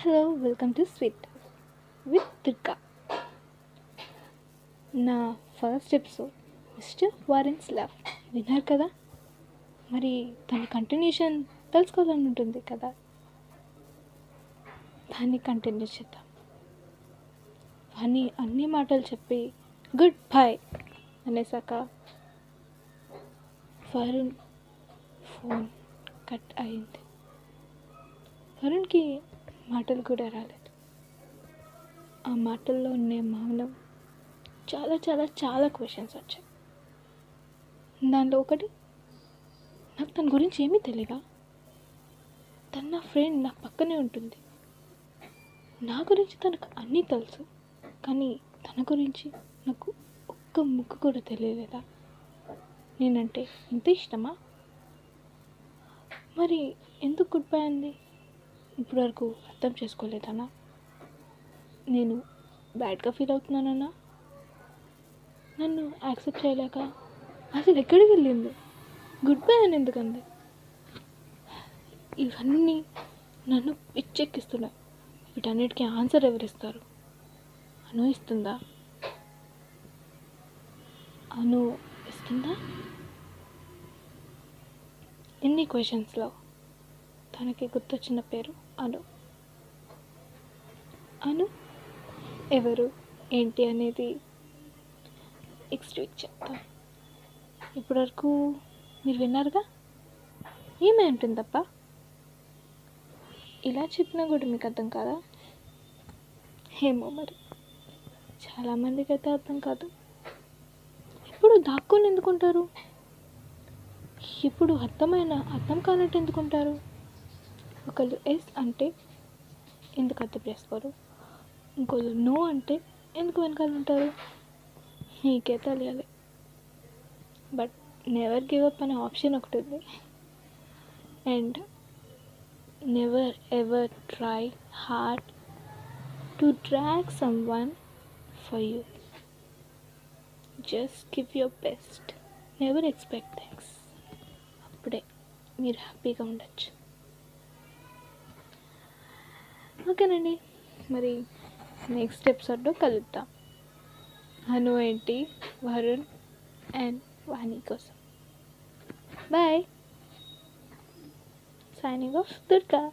Hello welcome to sweet with Durga. నా first episode mister Warren's love. విన్నారు కదా? మరి దాని కంటిన్యూషన్ తెలుసుకోవాలని ఉంటుంది కదా? దాన్ని కంటిన్యూ చేద్దాం. వాణి అన్ని మాటలు చెప్పి గుడ్ బై అనేసాక వరుణ్ ఫోన్ కట్ అయింది. వరుణ్కి మాటలు కూడా రాలేదు. ఆ మాటల్లో ఉండే మౌనం చాలా చాలా చాలా క్వశ్చన్స్ వచ్చాయి. దానిలో ఒకటి నాకు తన గురించి ఏమీ తెలియదా తన నా ఫ్రెండ్ నా పక్కనే ఉంటుంది. నా గురించి తనకు అన్నీ తెలుసు కానీ తన గురించి నాకు ఒక్క ముక్కు కూడా తెలియలేదా? నేనంటే ఇంత ఇష్టమా? మరి ఎందుకు గుడ్ బై అంది? ఇప్పటి వరకు అర్థం చేసుకోలేదన్నా. నేను బ్యాడ్గా ఫీల్ అవుతున్నానన్నా. నన్ను యాక్సెప్ట్ చేయలేక అసలు ఎక్కడికి వెళ్ళింది? గుడ్ బై అని ఎందుకంది? ఇవన్నీ నన్ను పిచ్చెక్కిస్తున్నాయి. వీటన్నిటికీ ఆన్సర్ ఎవరిస్తారు? అను ఇస్తుందా? అను ఇస్తుందా? ఎన్ని క్వశ్చన్స్లో తనకి గుర్తొచ్చిన పేరు అను. అను? ఎవరు? ఏంటి అనేది నెక్స్ట్ వీక్ చెప్తాను ఇప్పటివరకు మీరు విన్నారుగా? ఏమై ఉంటుందప్ప ఇలా చెప్పినా కూడా మీకు అర్థం కాదా? ఏమో మరి. చాలామందికి అయితే అర్థం కాదు. ఇప్పుడు దాక్కుని ఎందుకుంటారు? ఇప్పుడు అర్థమైన అర్థం కానట్టు ఎందుకుంటారు? ఒకళ్ళు ఎస్ అంటే ఎందుకు అర్థం చేసుకోరు? ఇంకోళ్ళు నో అంటే ఎందుకు వెనకాల ఉంటారు? నీకే తెలియాలి. బట్ నెవర్ గివ్ అప్ అనే ఆప్షన్ ఒకటి ఉంది. And never ever try hard to drag someone for you. Just give your best. Never expect thanks అప్పుడే మీరు హ్యాపీగా ఉండొచ్చు. ఓకేనండి. మరి నెక్స్ట్ ఎపిసోడ్లో కలుద్దాం. అను ఏంటి? వరుణ్ అండ్ వాణి కోసం. Bye signing off Durga